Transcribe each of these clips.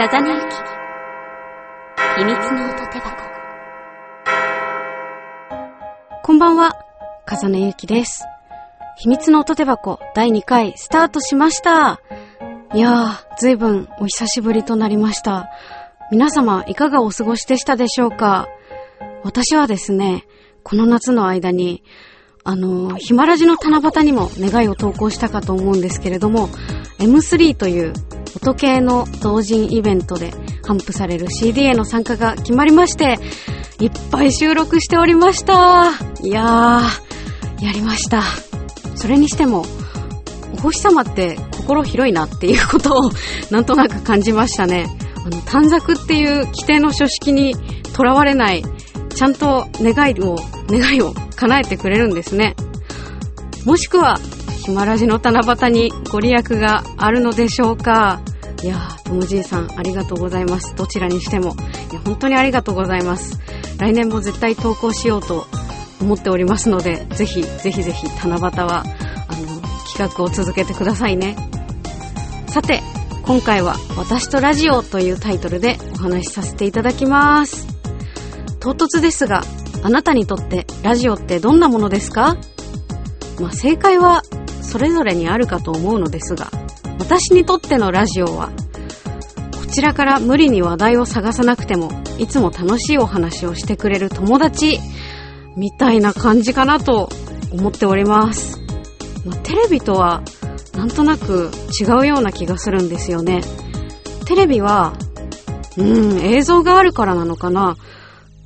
風の雪秘密の音手箱こんばんは、風根ゆきです。秘密の音手箱第2回スタートしました。いやー、ずいぶんお久しぶりとなりました。皆様いかがお過ごしでしたでしょうか？私はですね、この夏の間に、あの、ヒマラジの七夕にも願いを投稿したかと思うんですけれども、M3 という音系の同人イベントで頒布される CD への参加が決まりまして、いっぱい収録しておりました。いやー、やりました。それにしても、お星様って心広いなっていうことをなんとなく感じましたね。あの、短冊っていう規定の書式にとらわれない、ちゃんと願いを、願いを叶えてくれるんですね。もしくは、ヒマラジの七夕にご利益があるのでしょうかいやー、ともじいさんありがとうございます。どちらにしても。いや、本当にありがとうございます。来年も絶対投稿しようと思っておりますので、ぜひ、ぜひぜひ、七夕は、あの、企画を続けてくださいね。さて、今回は、私とラジオというタイトルでお話しさせていただきます。唐突ですが、あなたにとってラジオってどんなものですか？まあ、正解はそれぞれにあるかと思うのですが、私にとってのラジオは、こちらから無理に話題を探さなくても、いつも楽しいお話をしてくれる友達、みたいな感じかなと思っております。まあ、テレビとは、なんとなく違うような気がするんですよね。テレビは、うん、映像があるからなのかな。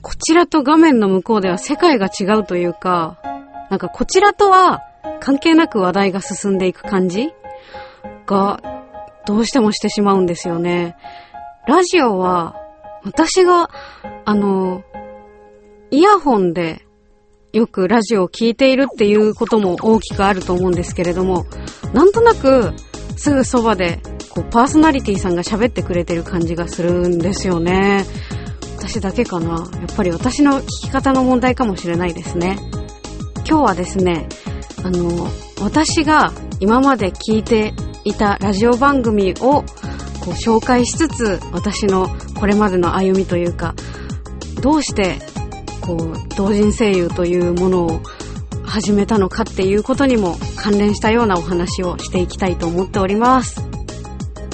こちらと画面の向こうでは世界が違うというか、なんかこちらとは関係なく話題が進んでいく感じが、どうしてもしてしまうんですよね。ラジオは、私が、あの、イヤホンでよくラジオを聴いているっていうことも大きくあると思うんですけれども、なんとなくすぐそばでこうパーソナリティさんが喋ってくれてる感じがするんですよね。私だけかな。やっぱり私の聞き方の問題かもしれないですね。今日はですね、あの、私が今まで聞いていたラジオ番組をこう紹介しつつ、私のこれまでの歩みというか、どうしてこう同人声優というものを始めたのかっていうことにも関連したようなお話をしていきたいと思っております。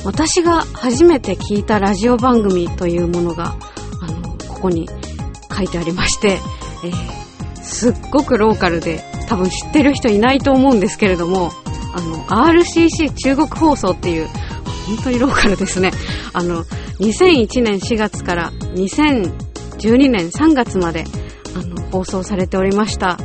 私が初めて聞いたラジオ番組というものが、あの、ここに書いてありまして、えーすっごくローカルで多分知ってる人いないと思うんですけれども、あの、RCC 中国放送っていう、本当にローカルですね。あの、2001年4月から2012年3月まで、あの、放送されておりました、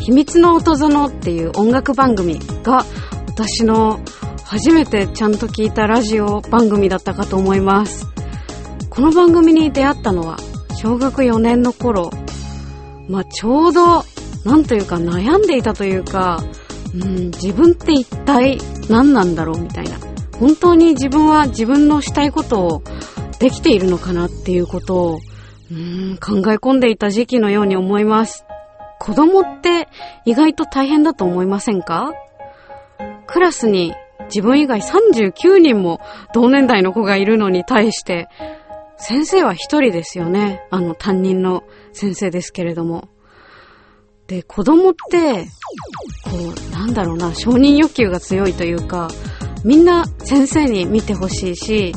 秘密の音園っていう音楽番組が、私の初めてちゃんと聞いたラジオ番組だったかと思います。この番組に出会ったのは、小学4年の頃、まあ、ちょうど、なんというか悩んでいたというか、うん、自分って一体何なんだろうみたいな。本当に自分は自分のしたいことをできているのかなっていうことを、うん、考え込んでいた時期のように思います。子供って意外と大変だと思いませんか？クラスに自分以外39人も同年代の子がいるのに対して、先生は一人ですよね。あの担任の先生ですけれども。で、子供って、こう、なんだろうな、承認欲求が強いというか、みんな先生に見てほしいし、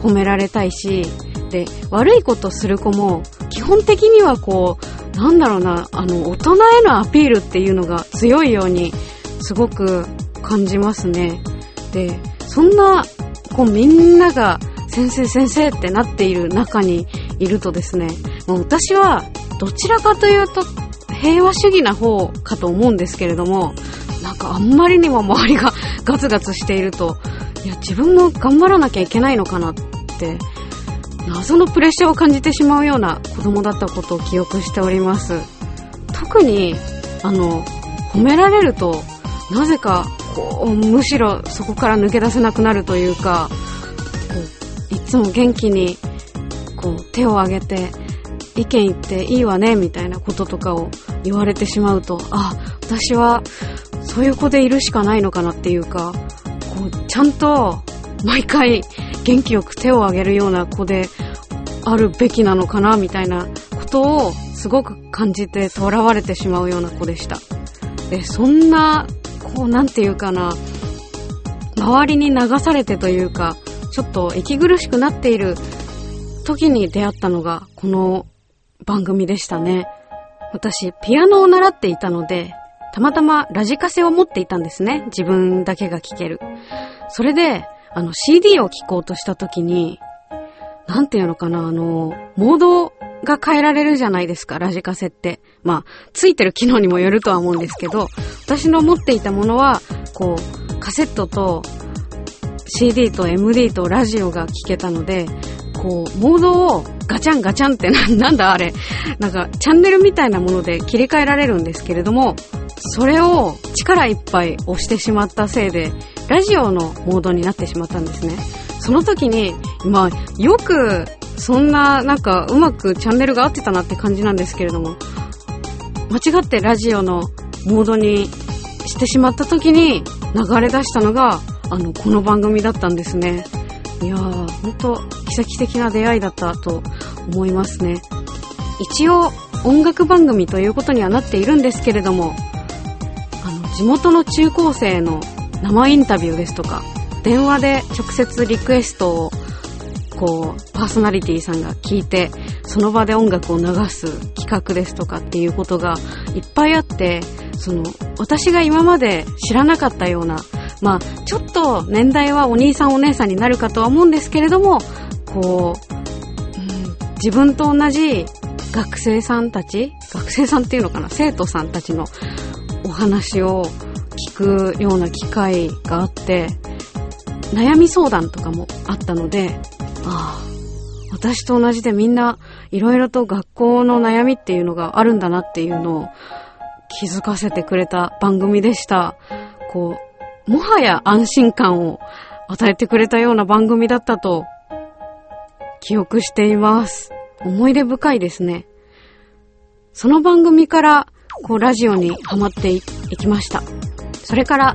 褒められたいし、で、悪いことする子も、基本的にはこう、なんだろうな、あの、大人へのアピールっていうのが強いように、すごく感じますね。で、そんな、こう、みんなが、先生先生ってなっている中にいるとですね、もう私はどちらかというと平和主義な方かと思うんですけれども、なんかあんまりにも周りが ガツガツしていると、いや自分も頑張らなきゃいけないのかなって、謎のプレッシャーを感じてしまうような子供だったことを記憶しております。特に、あの、褒められると、なぜか、こう、むしろそこから抜け出せなくなるというか、こういつも元気にこう手を挙げて意見言っていいわねみたいなこととかを言われてしまうとあ私はそういう子でいるしかないのかなっていうかこうちゃんと毎回元気よく手を挙げるような子であるべきなのかなみたいなことをすごく感じて囚われてしまうような子でした。で、そんな、こう、なんていうかな、周りに流されてというか、ちょっと息苦しくなっている時に出会ったのがこの番組でしたね。私、ピアノを習っていたので、たまたまラジカセを持っていたんですね。自分だけが聴ける。それで、あの CD を聴こうとした時に、なんていうのかな、あの、モードが変えられるじゃないですか、ラジカセって。まあ、ついてる機能にもよるとは思うんですけど、私の持っていたものは、こう、カセットと CD と MD とラジオが聴けたので、こう、モードをガチャンガチャンってな、なんだあれ。なんか、チャンネルみたいなもので切り替えられるんですけれども、それを力いっぱい押してしまったせいで、ラジオのモードになってしまったんですね。その時に、まあ、よく、そんな、なんか、うまくチャンネルが合ってたなって感じなんですけれども、間違ってラジオのモードにしてしまった時に流れ出したのが、あの、この番組だったんですね。いやー、ほんと奇跡的な出会いだったと思いますね。一応音楽番組ということにはなっているんですけれども、あの、地元の中高生の生インタビューですとか、電話で直接リクエストをこう、パーソナリティさんが聞いて、その場で音楽を流す企画ですとかっていうことがいっぱいあって、その、私が今まで知らなかったようなまあ、ちょっと年代はお兄さんお姉さんになるかとは思うんですけれども、こう、うん、自分と同じ学生さんたち、学生さんっていうのかな、生徒さんたちのお話を聞くような機会があって、悩み相談とかもあったので、ああ、私と同じでみんないろいろと学校の悩みっていうのがあるんだなっていうのを気づかせてくれた番組でした。こう、もはや安心感を与えてくれたような番組だったと記憶しています。思い出深いですね。その番組から、こう、ラジオにハマっていきました。それから、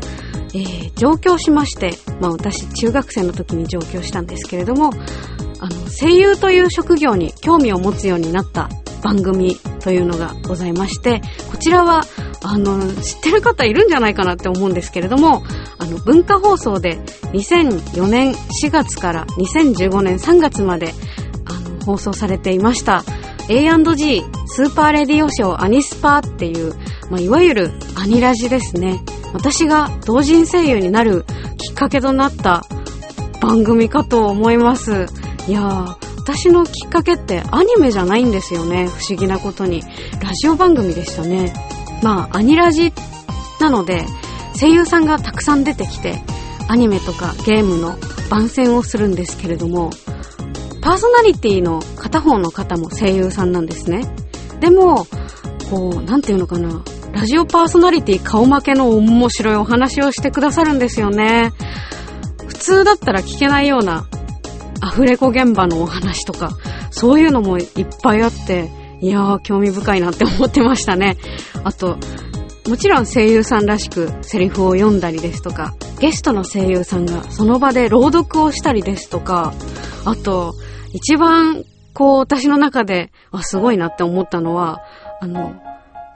えー、上京しまして、まあ私、中学生の時に上京したんですけれども、あの、声優という職業に興味を持つようになった番組というのがございまして、こちらは、あの、知ってる方いるんじゃないかなって思うんですけれども、あの、文化放送で2004年4月から2015年3月まで、あの、放送されていました。A&G スーパーレディオショーアニスパーっていう、まあ、いわゆるアニラジですね。私が同人声優になるきっかけとなった番組かと思います。いやー、私のきっかけってアニメじゃないんですよね。不思議なことに。ラジオ番組でしたね。まあ、アニラジなので、声優さんがたくさん出てきて、アニメとかゲームの番宣をするんですけれども、パーソナリティの片方の方も声優さんなんですね。でも、こう、なんていうのかな、ラジオパーソナリティ顔負けの面白いお話をしてくださるんですよね。普通だったら聞けないようなアフレコ現場のお話とか、そういうのもいっぱいあって、いやー、興味深いなって思ってましたね。あと、もちろん声優さんらしくセリフを読んだりですとか、ゲストの声優さんがその場で朗読をしたりですとか、あと、一番、こう、私の中で、あ、すごいなって思ったのは、あの、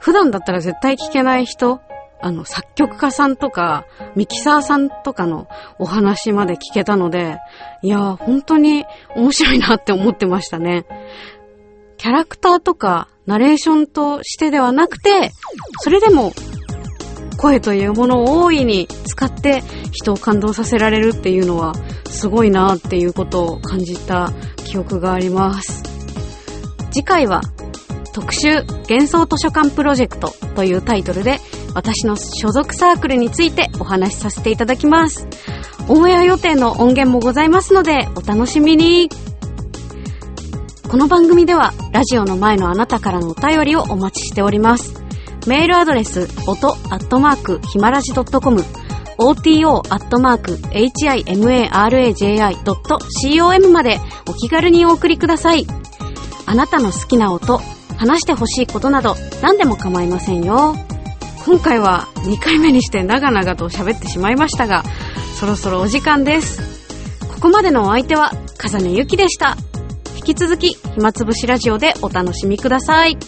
普段だったら絶対聞けない人あの、作曲家さんとか、ミキサーさんとかのお話まで聞けたので、いやー、本当に面白いなって思ってましたね。キャラクターとか、ナレーションとしてではなくて、それでも、声というものを大いに使って人を感動させられるっていうのは、すごいなっていうことを感じた記憶があります。次回は、特集幻想図書館プロジェクトというタイトルで私の所属サークルについてお話しさせていただきます。オンエア予定の音源もございますので、お楽しみに。この番組では、ラジオの前のあなたからのお便りをお待ちしております。メールアドレス、音アットマーク、ひまらじ .com、oto アットマーク、himaraji.com までお気軽にお送りください。あなたの好きな音、話してほしいことなど、何でも構いませんよ。今回は2回目にして長々と喋ってしまいましたが、そろそろお時間です。ここまでのお相手は、風根ゆきでした。引き続き、暇つぶしラジオでお楽しみください。